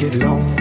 Get it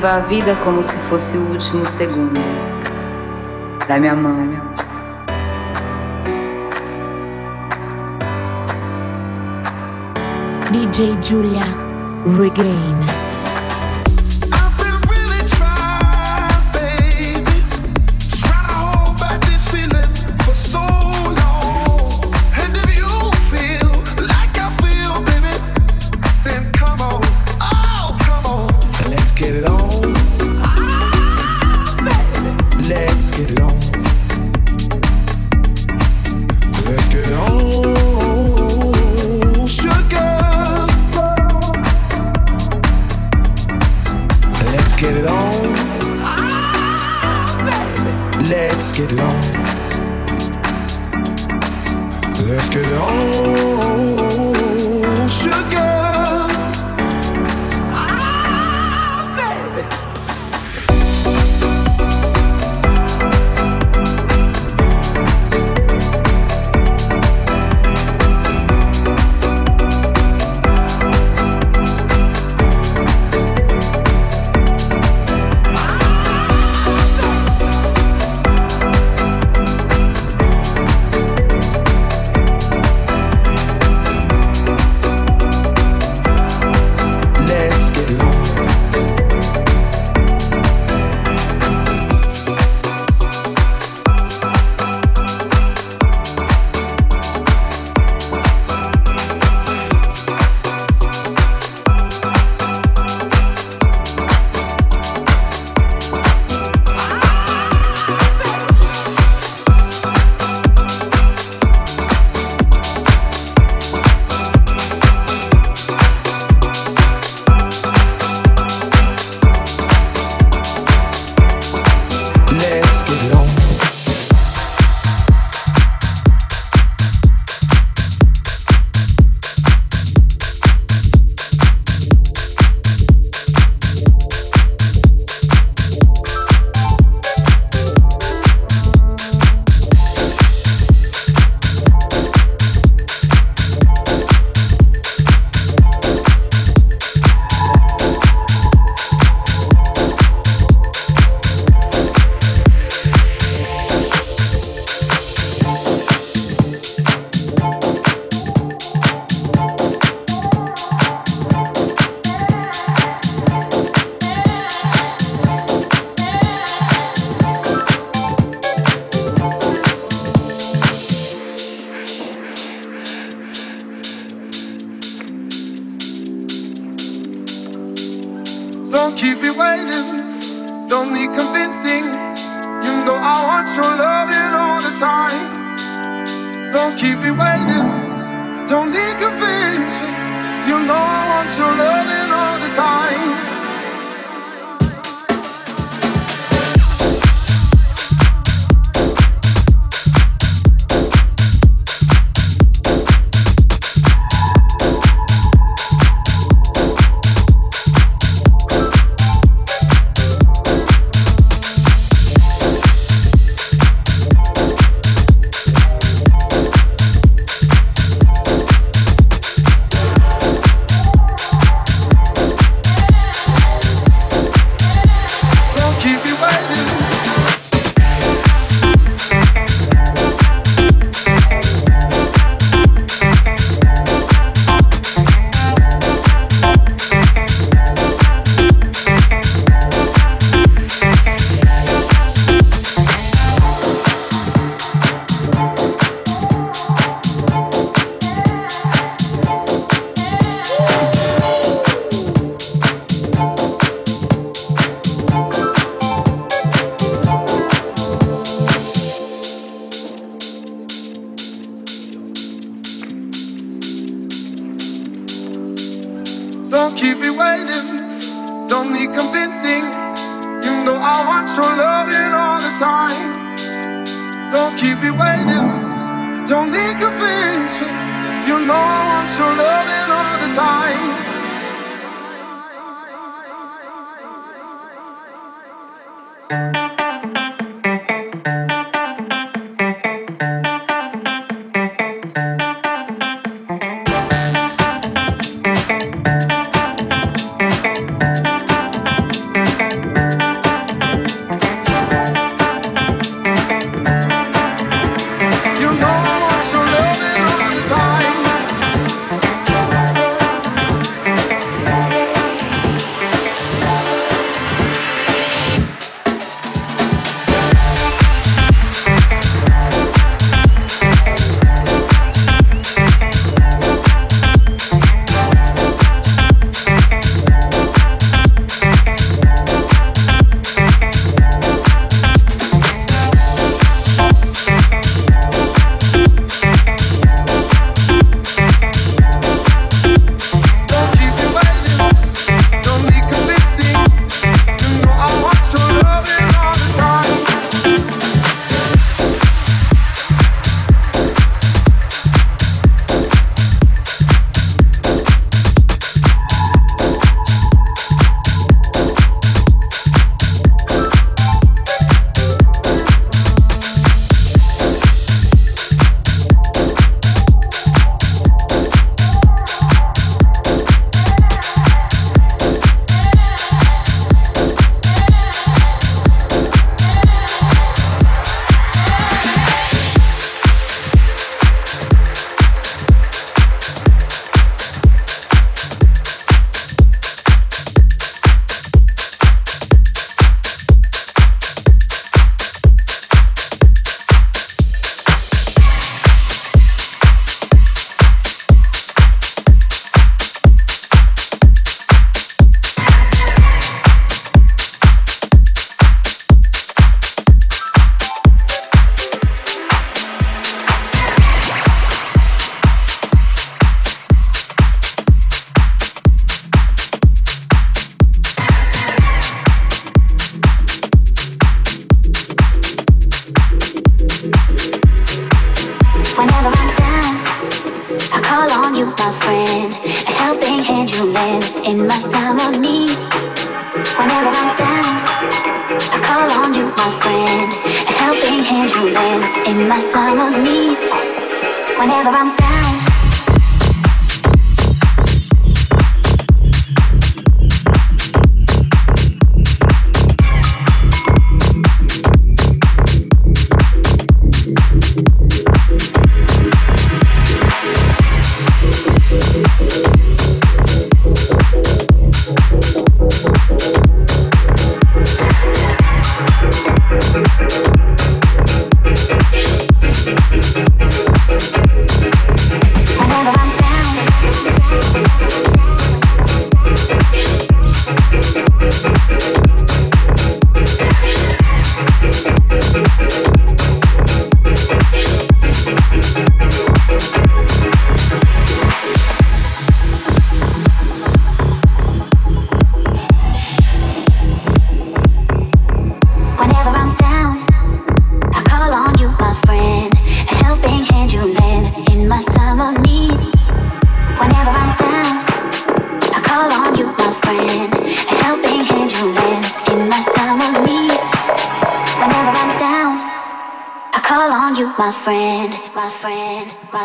Viva a vida como se fosse o último segundo. Dá-me a mão. DJ Julia Regain. Don't keep me waiting. Don't need convincing. You know I want your loving all the time.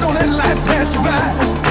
Don't let life pass you by.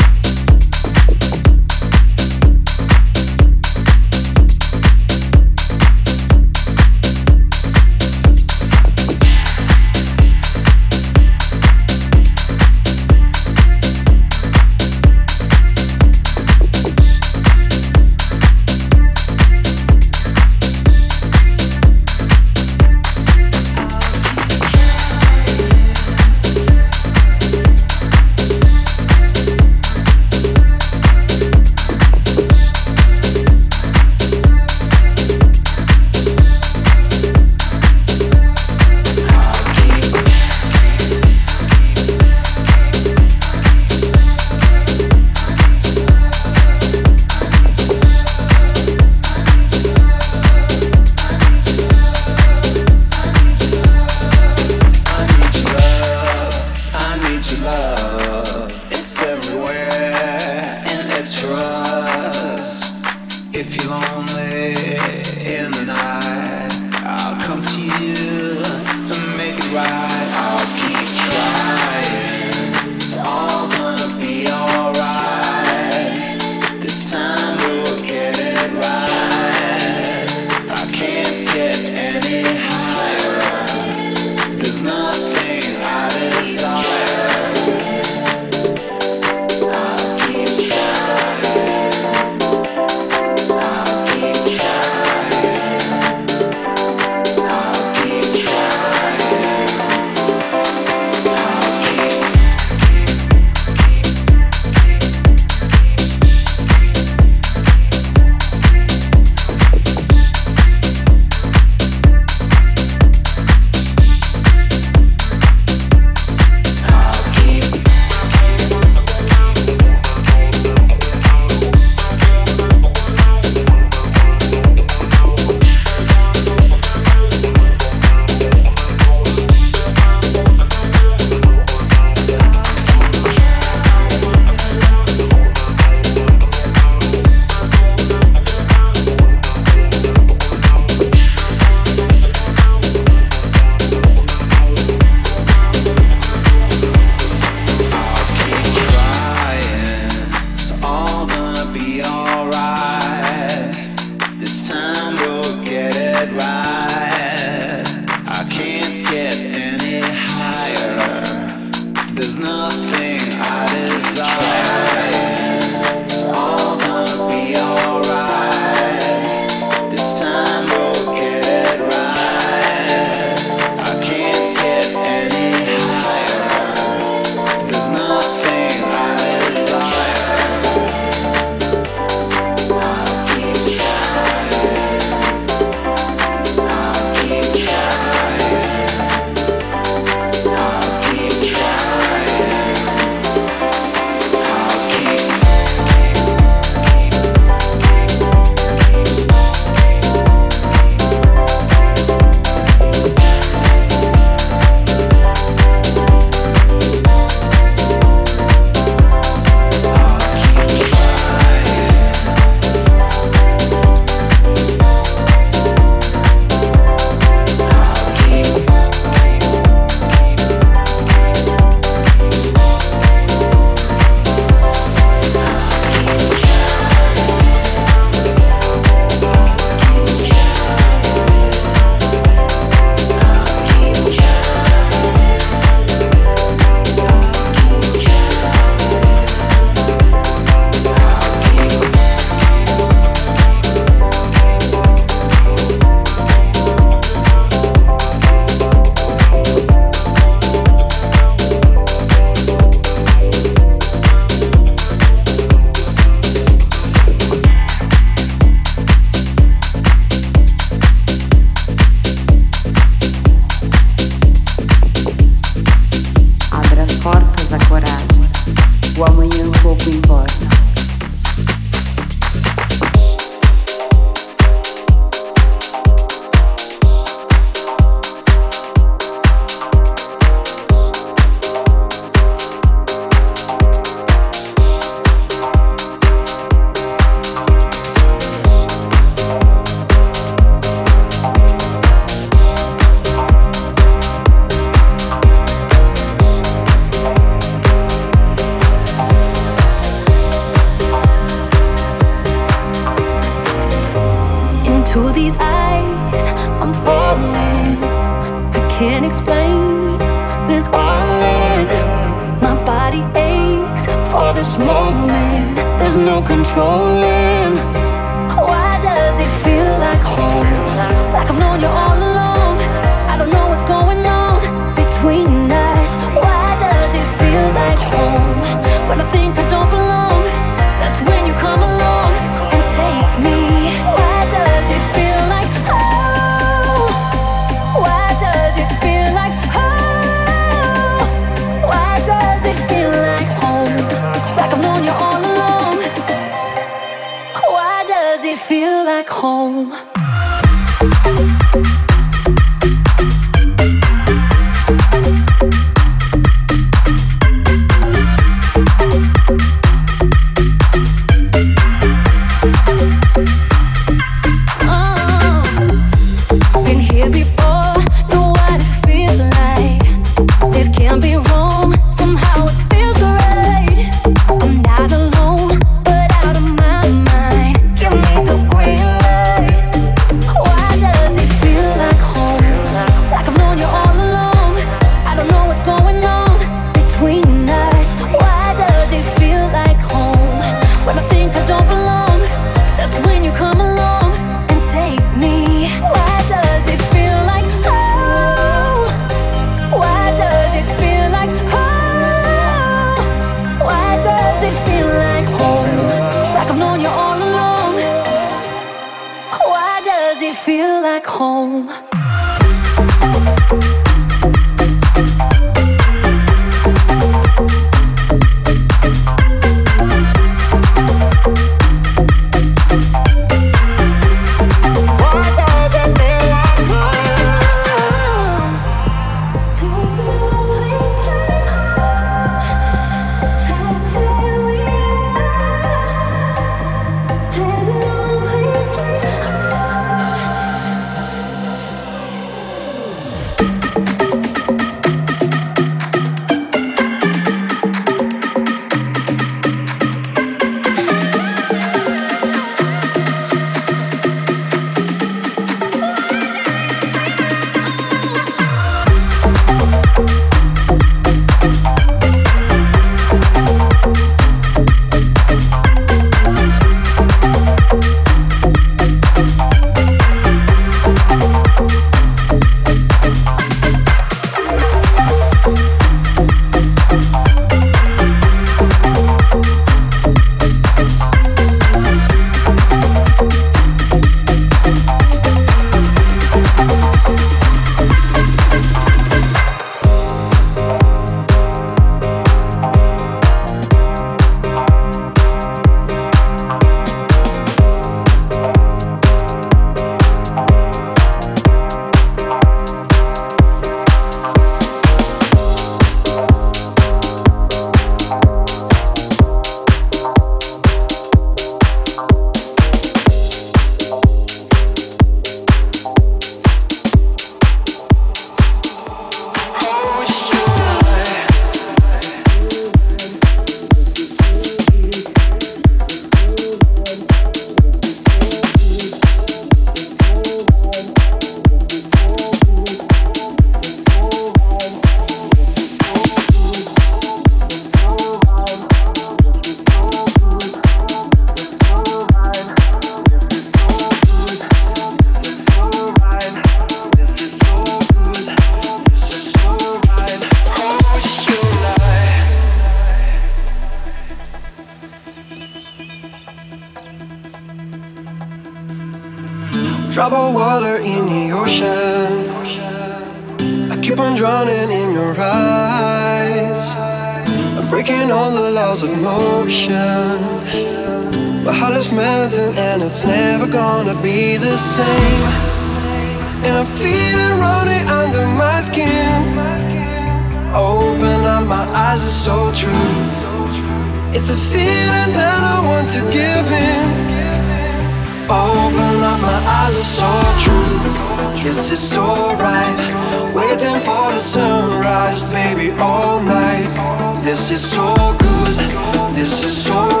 all night. This is so good. This is so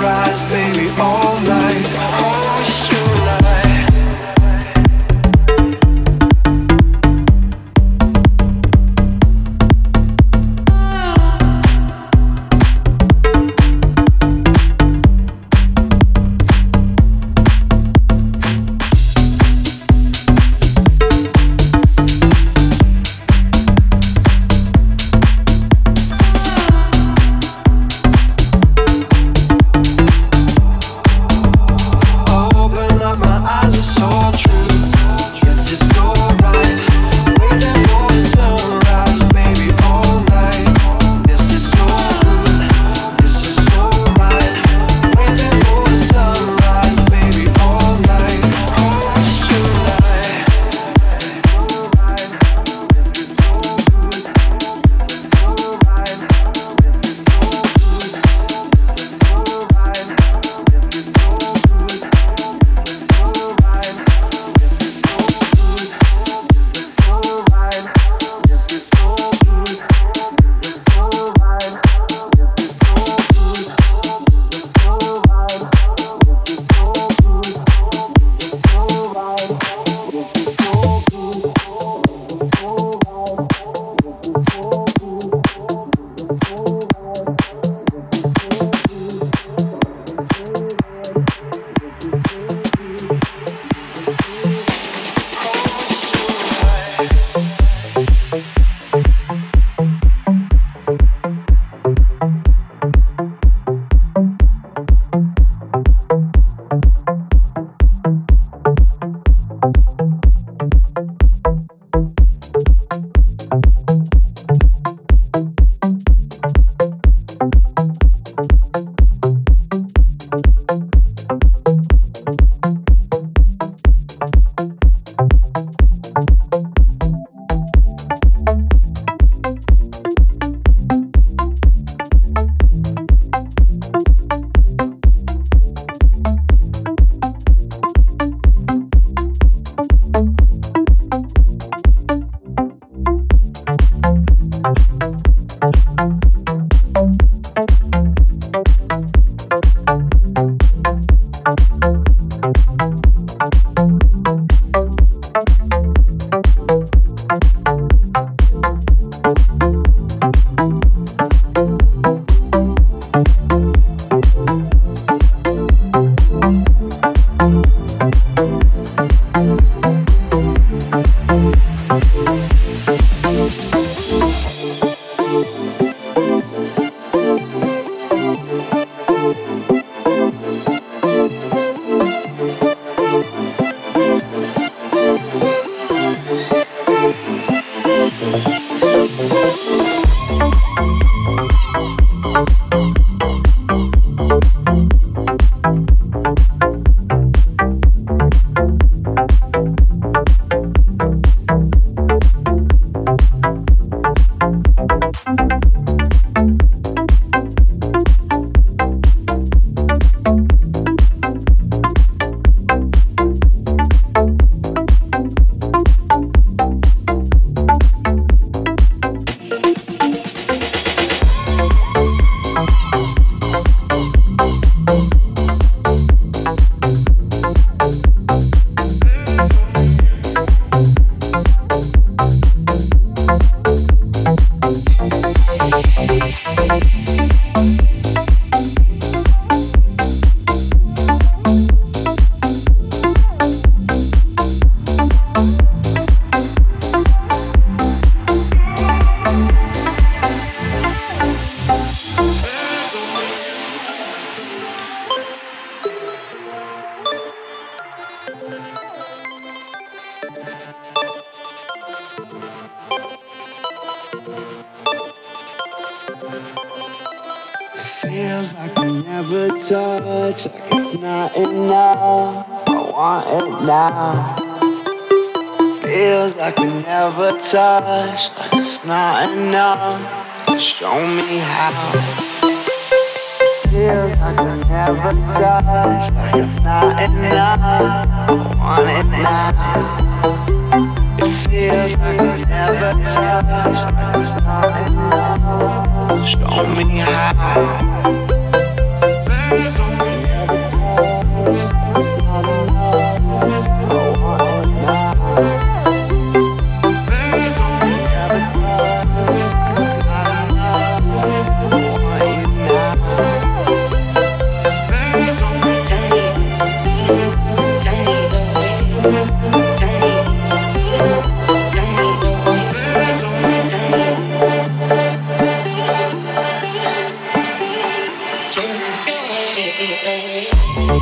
Rise, baby.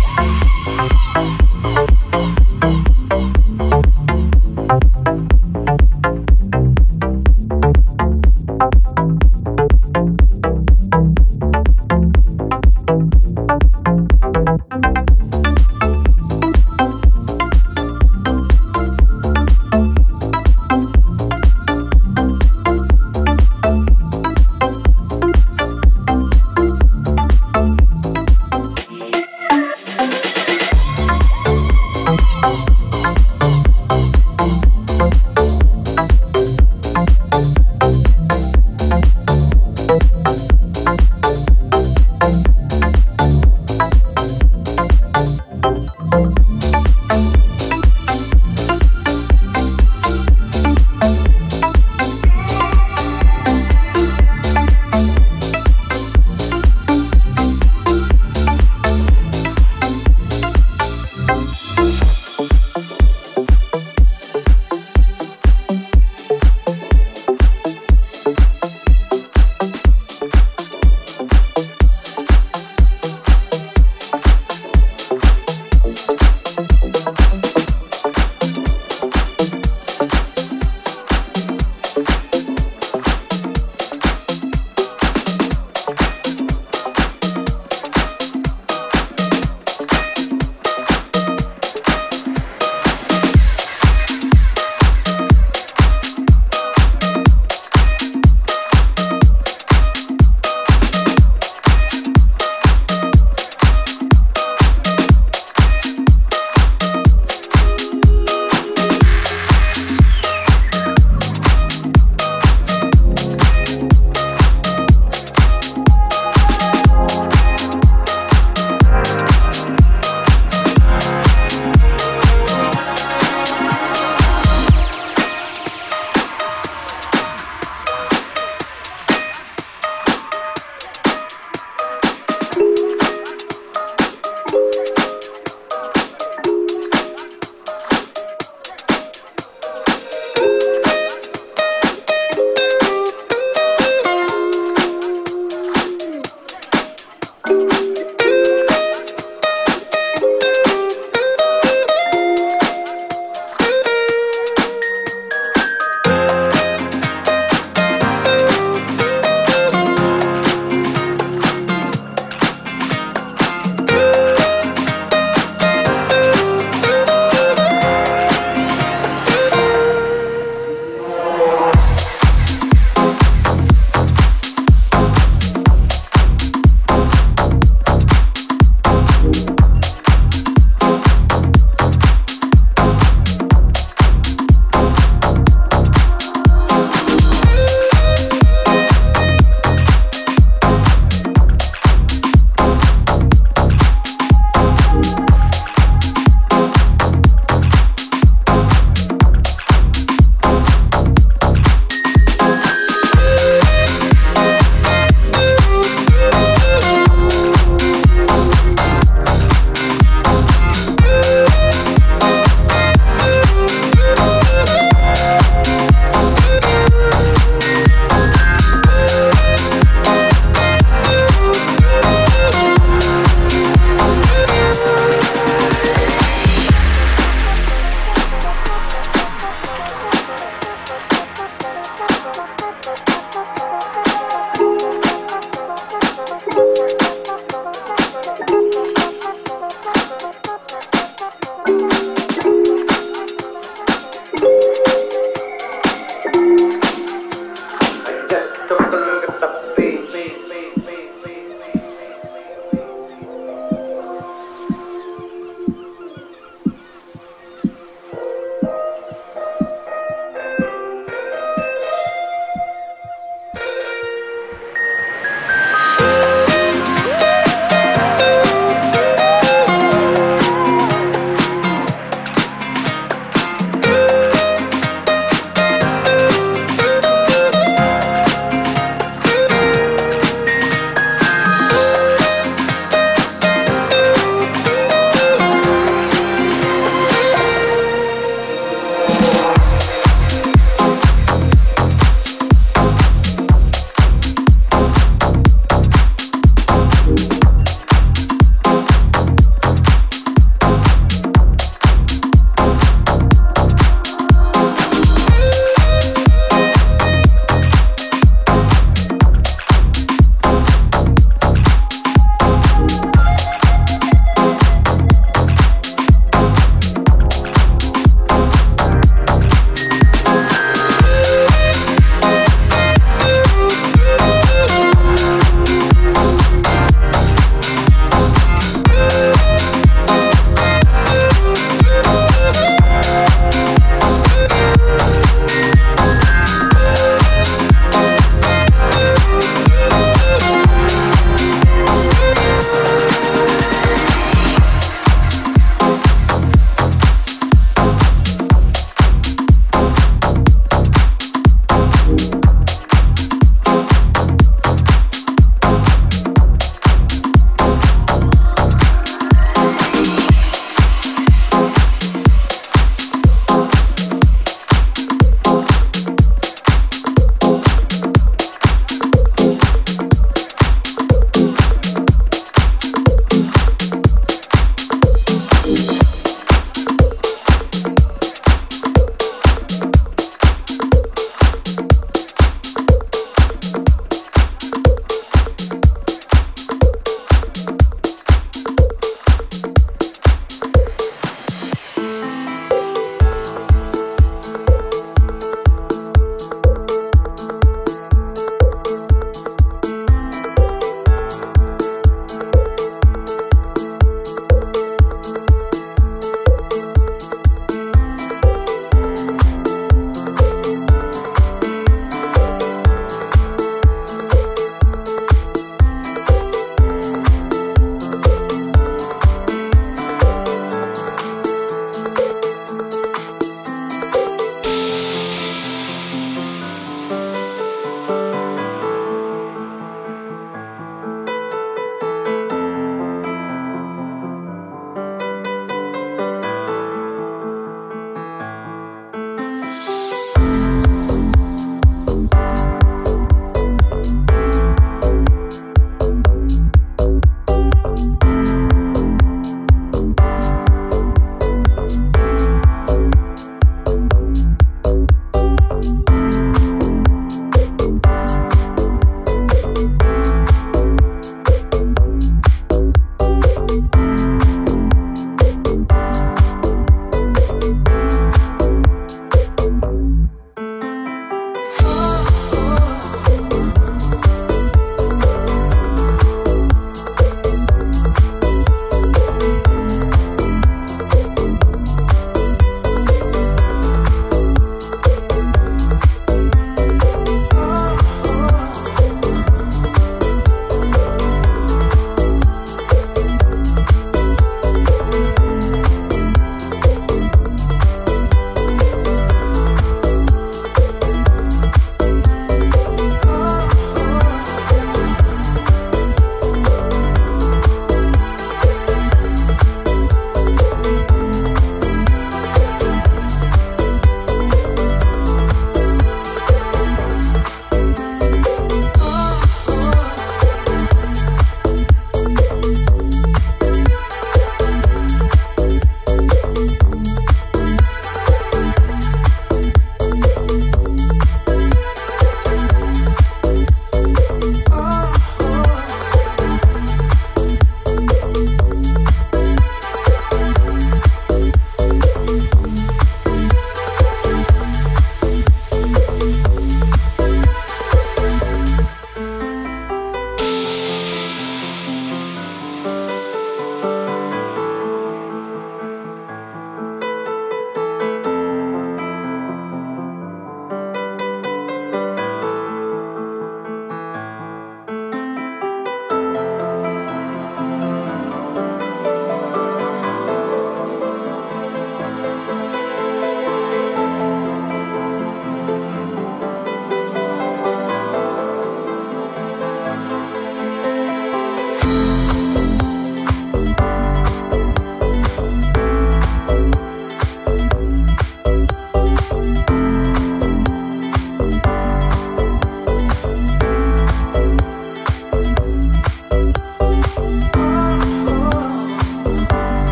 Bye.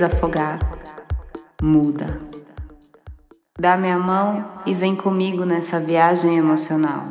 Sentires afogar, muda. Dá minha mão e vem comigo nessa viagem emocional.